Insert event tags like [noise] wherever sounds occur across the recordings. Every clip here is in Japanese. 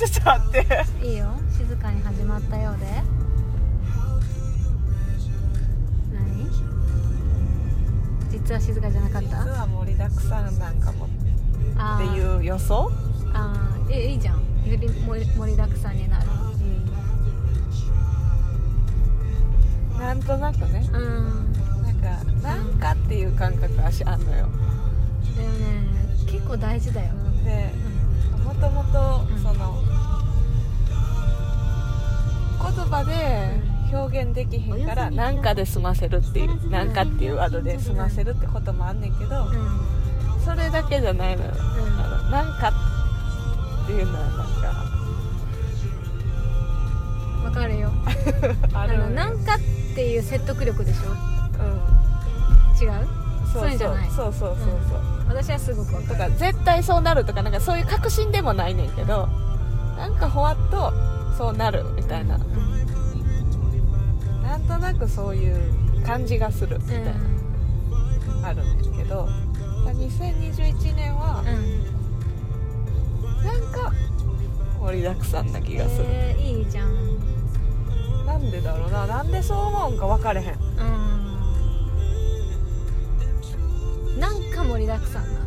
ちょっと待って。いいよ。静かに始まったようで。何？実は静かじゃなかっ実たは盛りだくさんなんかもっていう予想？あー。えいいじゃん。より盛り盛りだくさんになる。なんとなくね。うん。なんかなんかっていう感覚足あんのよ。でもね結構大事だよ、でもともとうん。その言葉で表現できへんからなんかで済ませるっていうなんかっていうワードで済ませるってこともあんねんけどうん。うんそれだけじゃないのよ。あのなんかっていうのはなんかわかるよ。[laughs] あのなんかっていう説得力でしょ？うん。違う？そうじゃない。そうそうそうそう私はすごくわそうかる。とか絶対そうなるとかなんかそういう確信でもないねんけどなんかほわっとそうなるみたいな。なんとなくそういう感じがするみたいな、あるんですけど。2021年はうん。なんか盛りだくさんな気がする、えーいいじゃん。なんでだろうな。なんでそう思うんか分かれへん。うん。なんか盛りだくさんな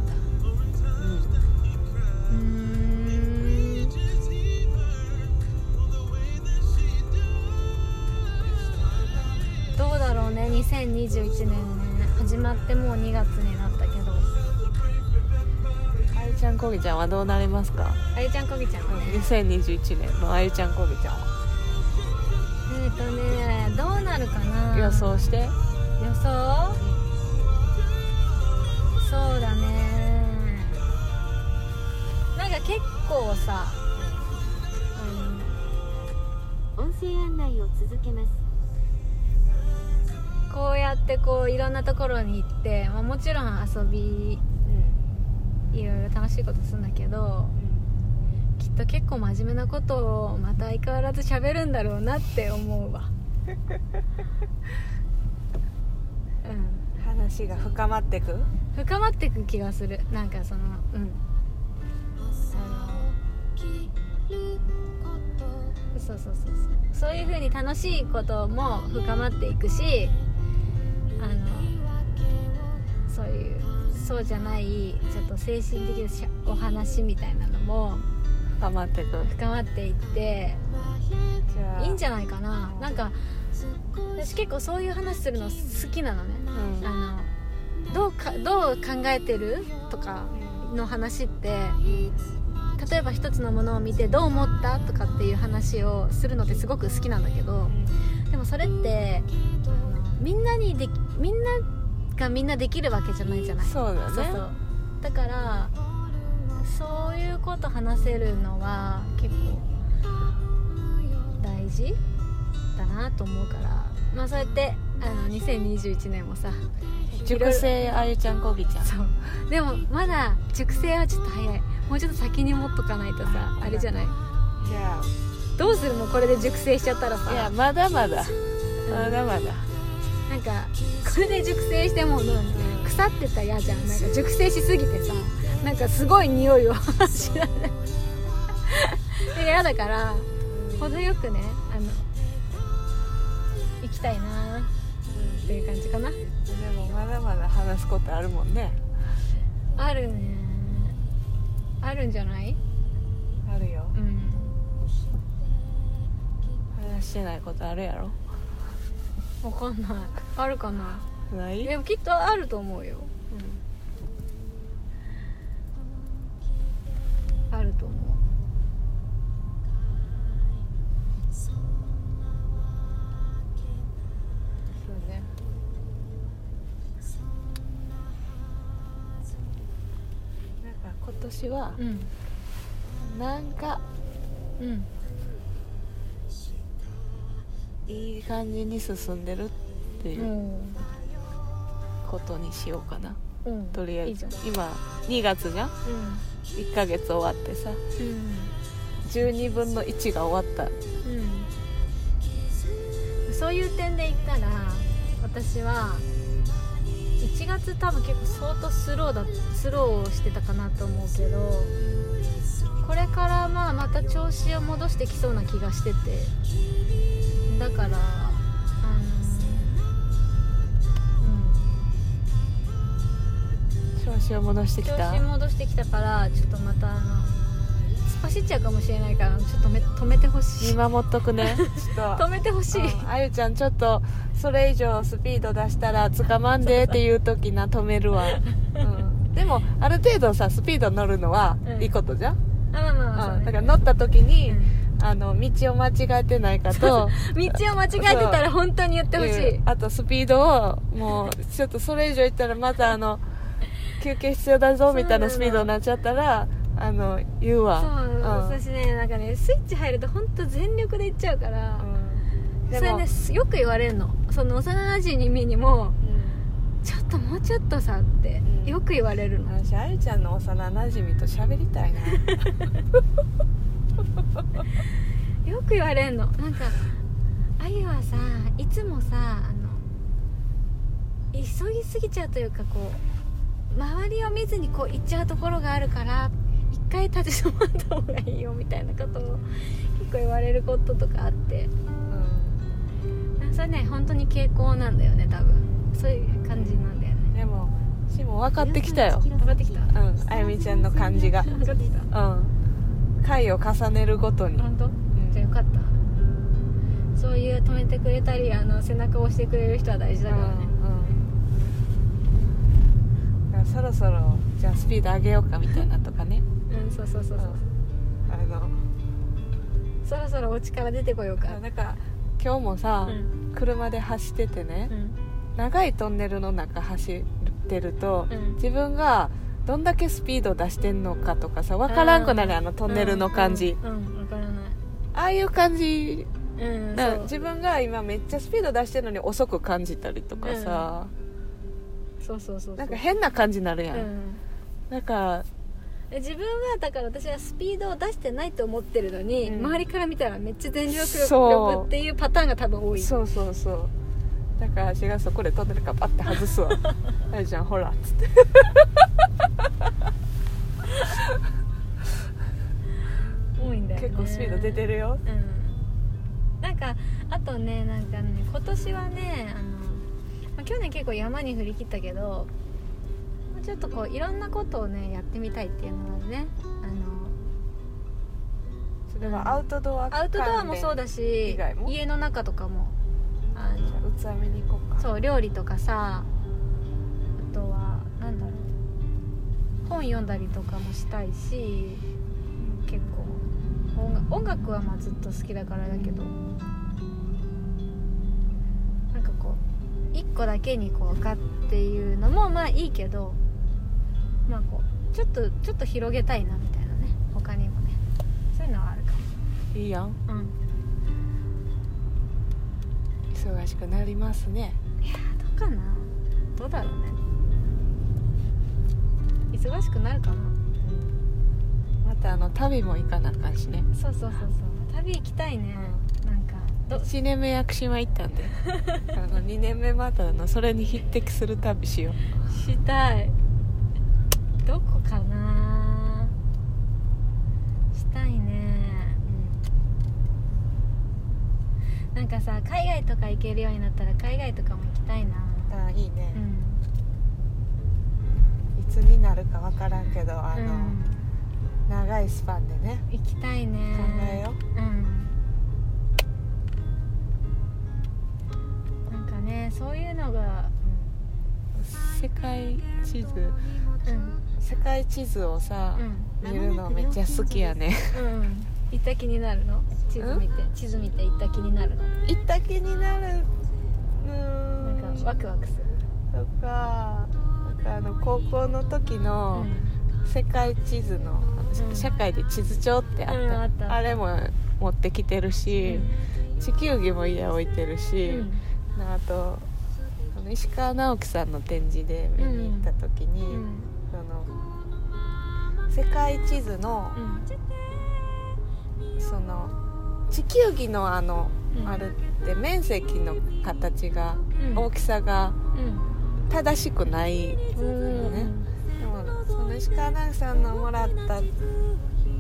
2021年ね始まってもう2月になったけど。あゆちゃんこぎちゃんはどうなりますか？あゆちゃんこぎちゃんはね2021年のあゆちゃんこぎちゃんは。えっ、とねどうなるかな？予想して。予想？そうだね。なんか結構さ音声案内を続けますこうやってこういろんなところに行って、まあ、もちろん遊びいろいろ楽しいことするんだけどきっと結構真面目なことをまた相変わらず喋るんだろうなって思うわ。うん。話が深まってく？深まっていく気がする。なんかそのうん。そうそうそうそう。そういう風に楽しいことも深まっていくしあのそういうそうじゃないちょっと精神的なお話みたいなのも深まってく。深まっていっていいんじゃないかな。なんか私結構そういう話するの好きなのね。うん。あのどうかどう考えてるとかの話って例えば一つのものを見てどう思ったとかっていう話をするのってすごく好きなんだけどでもそれってみんなにできみんながみんなできるわけじゃないじゃない。そうだね。そうそう。だからそういうこと話せるのは結構大事だなと思うから。まあそうやってあの2021年もさ熟成あゆちゃんこぎちゃん。そう。でもまだ熟成はちょっと早い。もうちょっと先に持っとかないとさあれじゃない？じゃどうするの？これで熟成しちゃったらさ。あいやまだまだ。まだまだなんかこれで熟成しても腐ってたら嫌じゃんなんか熟成しすぎてさなんかすごい匂いをしない。で嫌だから程よくねあの行きたいなっていう感じかな。でもまだまだ話すことあるもんね。あるね。あるんじゃない？あるよ。うん。話してないことあるやろわかんない。あるかな？ない？でもきっとあると思うよ。あると思う。そうね。なんか今年はうん。なんかうんいい感じに進んでるっていうことにしようかな。うん。とりあえず。今2月じゃん？1ヶ月終わってさ。うん。12分の1が終わった。うん。そういう点で言ったら私は1月多分結構相当スローだスローしてたかなと思うけどこれからまあまた調子子を戻してきそうな気がしててだからあの調子を戻してうんきた。調子戻してきたからちょっとまたあの突っ走っちゃうかもしれないからちょっとめ止めてほしい。見守っとくね。[laughs] ちょっと。止めてほしい。うん。あゆちゃんちょっとそれ以上スピード出したら捕まんでっていう時な止めるわ、うん、でもある程度さスピード乗るのはうん。いいことじゃん、あまあまあまあそうね。うんだから乗った時に、うんあの道を間違えてないかと。[laughs] 道を間違えてたら本当に言ってほしい。うんあとスピードをもうちょっとそれ以上いったらまたあの休憩必要だぞみたいなスピードになっちゃったらあの言うわ。そう、ん。私ねなんかねスイッチ入ると本当全力でいっちゃうから、うん。それねよく言われるの。その幼なじみにもうん。ちょっともうちょっとさってうん。よく言われるの、私あゆちゃんの幼なじみと喋りたいな [laughs] [laughs] よく言われるの。なんかあゆはさいつもさあの急ぎすぎちゃうというかこう周りを見ずにこう行っちゃうところがあるから一回立ち止まった方がいいよみたいなことを結構言われることとかあって。それね本当に傾向なんだよね多分。そういう感じなんだよね。でもしも分かってきたよ。分かってきた。うんあゆみちゃんの感じが。分かってきた。うん回を重ねるごとに。本当？じゃあよかった。そういう止めてくれたりあの背中を押してくれる人は大事だからね。うんだからそろそろじゃあスピード上げようかみたいなとかね。[laughs] うんそうそうそうそう、あの。そろそろお家から出てこようか。なんか今日もさ、うん。車で走っててね、うん。長いトンネルの中走ってると、うん。自分がどんだけスピード出してんのかとかさ分からんくなるあのトンネルの感じ、うん、うん分からない。ああいう感じ。うん自分が今めっちゃスピード出してるのに遅く感じたりとかさ、そうそうそうそう。なんか変な感じになるやん、うん。なんかえ自分はだから私はスピードを出してないと思ってるのに、うん。周りから見たらめっちゃ全力力っていうパターンが多分多い。そうそうそうだから私がそこでトンネルからパッて外すわ。あれじゃんほらっつって。多いんだよね。結構スピード出てるよ。うん。なんかあとねなんかね今年はねあの、まあ去年結構山に振り切ったけどもうちょっとこういろんなことをねやってみたいっていうのがねそれはアウトドアあのアウトドアもそうだし家の中とかもあじに行こうか。そう料理とかさあとはなんだろう。本読んだりとかもしたいし結構。音楽はまあずっと好きだからだけど。なんかこう一個だけにこうかっていうのもまあいいけどまあこうちょっとちょっと広げたいなみたいなね。他にもね。そういうのはあるかいいやん。もうん忙しくなりますね。いやーどうかな。どうだろうね。忙しくなるかな。またあの旅も行かなあかんしね。そうそうそうそう。旅行きたいね、なんかど1年目屋久島行ったんで。[laughs] あの2年目またあのそれに匹敵する旅しよう。したい。どこかなしたいねなんかさ海外とか行けるようになったら海外とかも行きたいな。ああいいね。う、ん。いつになるか分からんけどあの、うん。長いスパンでね。行きたいね。考えよう。ん。なんかねそういうのが世界地図。うん。世界地図をさ、うん。見るのめっちゃ好きやね。うん行った気になるの？地図見て。地図見て行った気になるの？行った気になる。うーなんんかワクワクする。とか。なんかあの高校の時の世界地図の、うん。社会で地図帳ってあった,、うんあった。あれも持ってきてるし、地球儀も家置いてるし、うん。あと石川直樹さんの展示で見に行った時に、うん。その世界地図のその地球儀のあの、うん。あれって面積の形が、うん。大きさが正しくないうんうん。ねでもその石川直樹さんのもらった展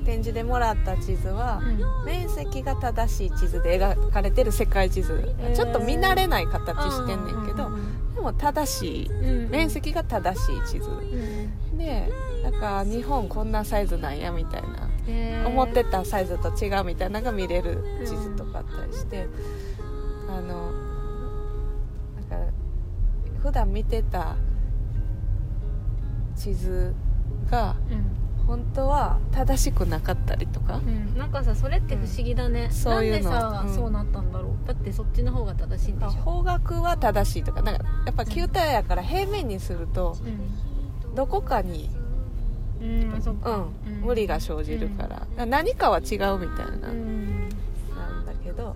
展示でもらった地図は、うん。面積が正しい地図で描かれてる世界地図、へー。ちょっと見慣れない形してんねんけど、うんでも正しいうん面積が正しい地図。うん。でだから日本こんなサイズなんやみたいな思ってたサイズと違うみたいなのが見れる地図とかあったりして、あのなんか普段見てた地図がうん。本当は正しくなかったりとか、うん、なんかさそれって不思議だね、そういうの。なんでさ、うん。そうなったんだろう。だってそっちの方が正しいんでしょ、方角は正しいとか。なんかやっぱ球体やから平面にするとどこかに、うん、うん、そっか、うん、無理が生じるから,、だから何かは違うみたいな、うん。なんだけど。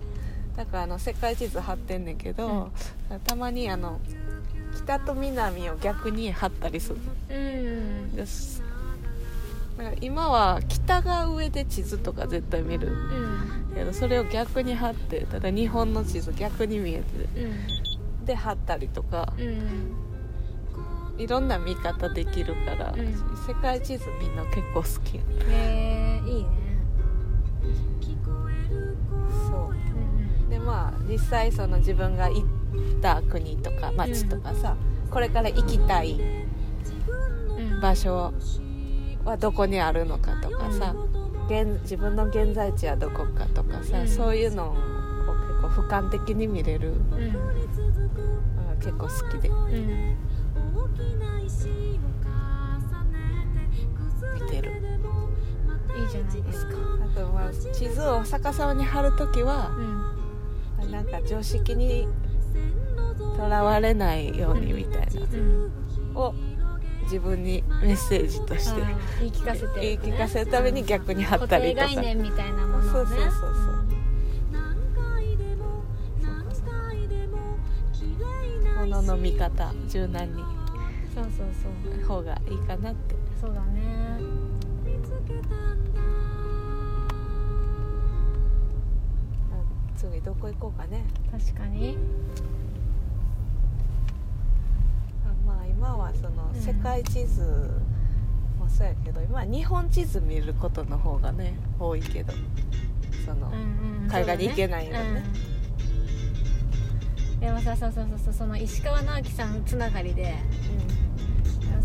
だからあの世界地図貼ってんねんけど、たまにあの北と南を逆に貼ったりする。うん。です。だから今は北が上で地図とか絶対見る。うん。けどそれを逆に貼ってただ日本の地図逆に見えてうん。で貼ったりとか。うんいろんな見方できるから、うん。世界地図みんな結構好きへえいいね。そう。うんでまあ実際その自分が行った国とか町とかさ、これから行きたいうん場所はどこにあるのかとかさ、現自分の現在地はどこかとかさ、うん。そういうのを結構俯瞰的に見れるうん結構好きで。うん見てるいいじゃないですか。あとまあ地図を逆さまに貼るときはうん。なんか常識にとらわれないようにみたいうん。なを自分にメッセージとして言い聞かせてる言い聞かせるために逆に貼っ固定たりとか。概念みたいなものをね。そうそうそうそう。物の見方柔軟にそうそうそう。方がいいかなってそうだ。ねあ次どこ行こうかね。確かに。あまあ今はそのうん世界地図もそうやけど今は日本地図見ることの方がね多いけどその、うんうん海外に行けないよね。そうん。でもさそうそうそうそうその石川直樹さんつながりで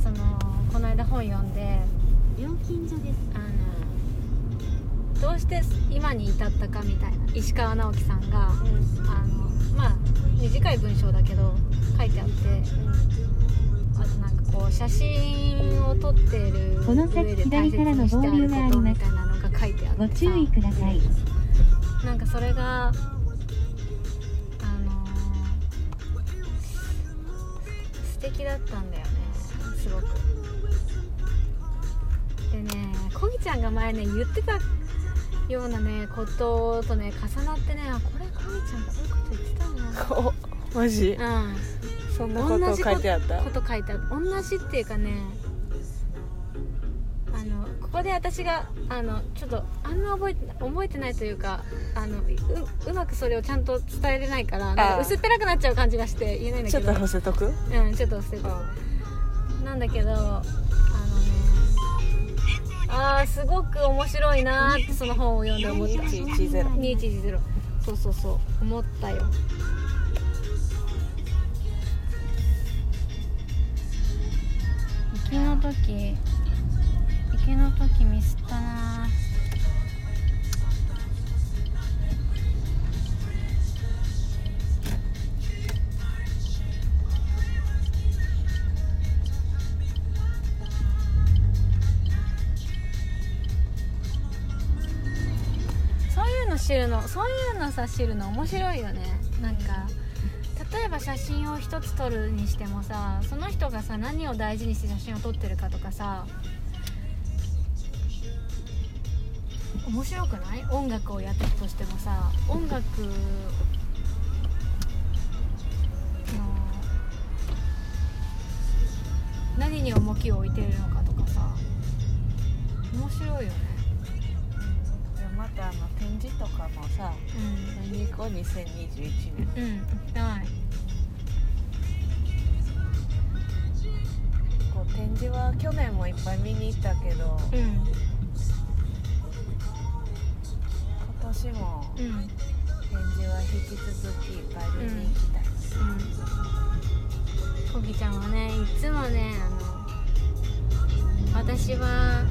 そのこの間本読んで料金所ですあのどうして今に至ったかみたいな石川直樹さんがあのまあ短い文章だけど書いてあってあとなんかこう写真を撮ってるこの先上で大切にしてあることみたいなのが書いてあってさご注意ください。なんかそれがあの素敵だったんちゃんが前ね言ってたようなねこととね重なってねあこれこぎちゃんがそういうこと言ってたな。[laughs] おマジ？うん。そんなこと書いてあった？こと書いてある。同じっていうかねあのここで私があのちょっとあんま覚えて覚えてないというかあのううまくそれをちゃんと伝えれないからなんか薄っぺらくなっちゃう感じがして言えないんだけど。ちょっと伏せとく？うんちょっと捨ててなんだけどああーすごく面白いなーってその本を読んで思った2110 2110そうそうそう思ったよ行きの時行きの時ミスったな知るのそういうのさ知るの面白いよね。なんか例えば写真を一つ撮るにしてもさその人がさ何を大事にして写真を撮ってるかとかさ面白くない？音楽をやってたとしてもさ音楽の何に重きを置いてるのかとかさ面白いよね。たあの展示とかもさうん。何行こう2021年うん。はいこう展示は去年もいっぱい見に行ったけどうん。私もうん。うん。返事は引き続きバイオリンに行きたい、こぎちゃん。はねいつもねあの私は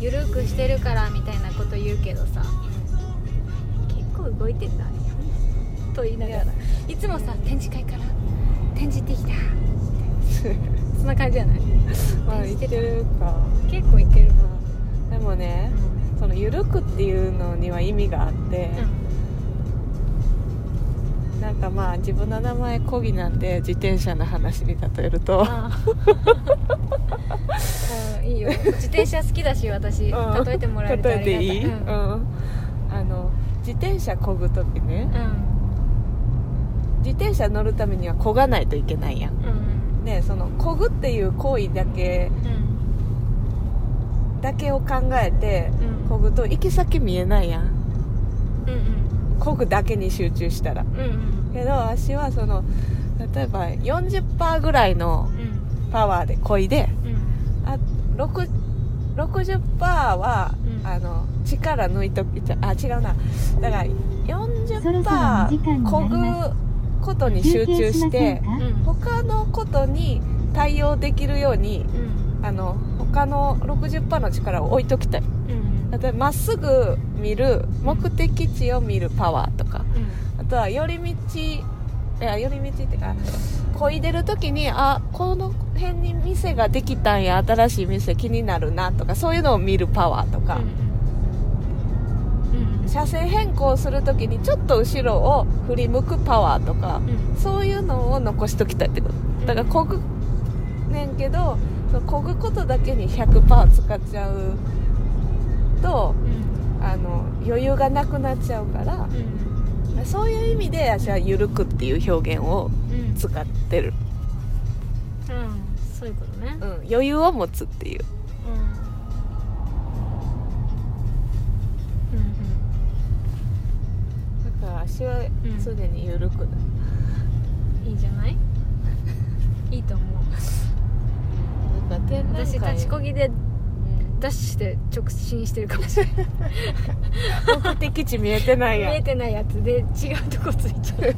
ゆるくしてるからみたいなこと言うけどさ結構動いてんだと言いながら。いつもさ展示会から展示ってきた。[laughs] そんな感じじゃない。まあ行ってるか。結構いける。でもねそのゆるくっていうのには意味があって、なんかまあ自分の名前コギなんで自転車の話に例えると。ああいいよ。自転車好きだし私。うん。例えてもらえるとありがた例えていい、ううん。んあの自転車こぐ時ね。自転車乗るためにはこがないといけないやん。うん。でそのこぐっていう行為だけうん。だけを考えてうん。こぐと行き先見えないやん。うんうんこぐだけに集中したら。うんうんけど足はその例えば40%ぐらいのうん。パワーでこいでうん。あ6 60%は、うん。あの力抜いときあ違うな。だからそろそろお時間に40%こぐことに集中して他のことに対応できるようにうん。あの他の60%の力を置いときたい。うん例えばまっすぐ見る目的地を見るパワーとか。あとは寄り道いや寄り道っていうかこいでる時にあこの辺に店ができたんや新しい店気になるなとかそういうのを見るパワーとか、うん。うん。車線変更する時にちょっと後ろを振り向くパワーとかうん。そういうのを残しときたいってこと。だからこぐねんけどこぐことだけに100%使っちゃうとうん。あの余裕がなくなっちゃうからうん。そういう意味で私は「ゆるく」っていう表現をうん。使ってる、うん。そういうことね。うん、余裕を持つっていう。うん。うんだから足はん。常にゆるくだ、うんいいじゃない？いいと思う。[laughs] 私立ちこぎでうんダッシュで直進してるかもしれない。目的地見えてない見や。んえてないやつで違うとこついちゃう。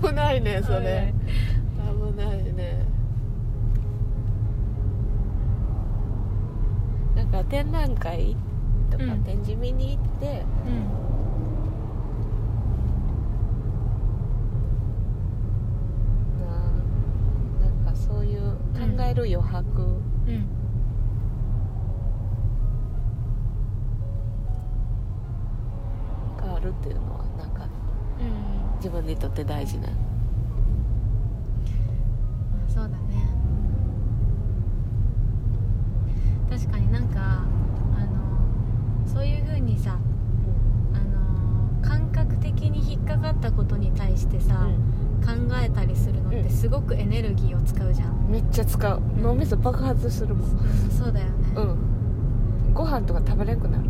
危ないねそれ。危ないね。なんか展覧会とかうん。展示見に行って、うん。ななんかそういう考える余白。うんがあるっていうのはなんかうん自分にとって大事な。そうだね。確かになんかあのそういう風にさあの感覚的に引っかかったことに対してさ、考えたりするのってすごくエネルギーを使うじゃん、めっちゃ使う。脳みそ爆発するもん。うん、そうだよね、うん。ご飯とか食べれんくなる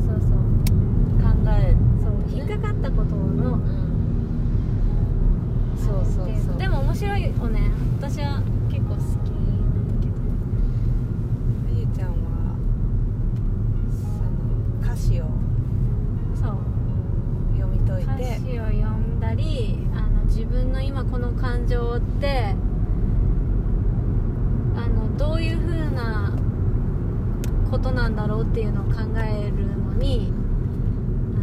そうそうそう。考えそう引っかかったことの、そうそうそう。でも面白いよね私は結構好きなんだけど。あゆちゃんはその歌詞を。そう。読み解い歌て詞を読んだりあの自分の今この感情ってあのどういう風なことなんだろうっていうのを考えるのにあ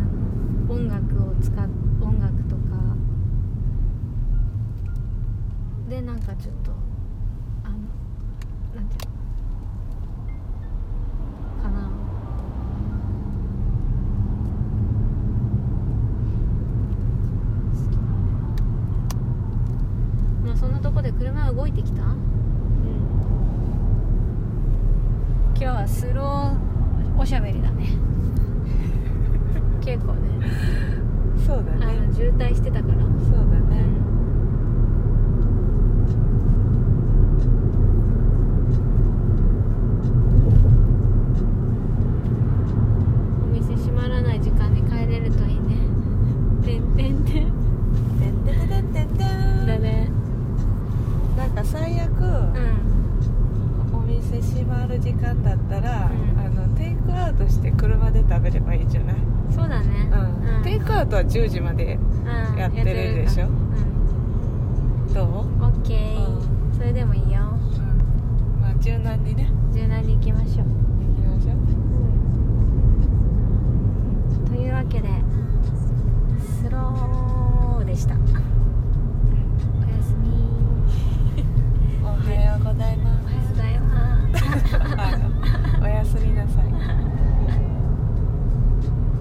の音楽を使っ音楽とか。でなんかちょっとる時間だったら、うん。あのテイクアウトして車で食べればいいじゃない、そうだね。うん。テイクアウトは10時までやってるでしょ？うってる。どうん。オッケうーそれでもいいよ。う、ん、まあ柔軟にね。柔軟にいきましょう。いきましょう。というわけでスローでした。おやすみ。[laughs] おはようございます。休みなさい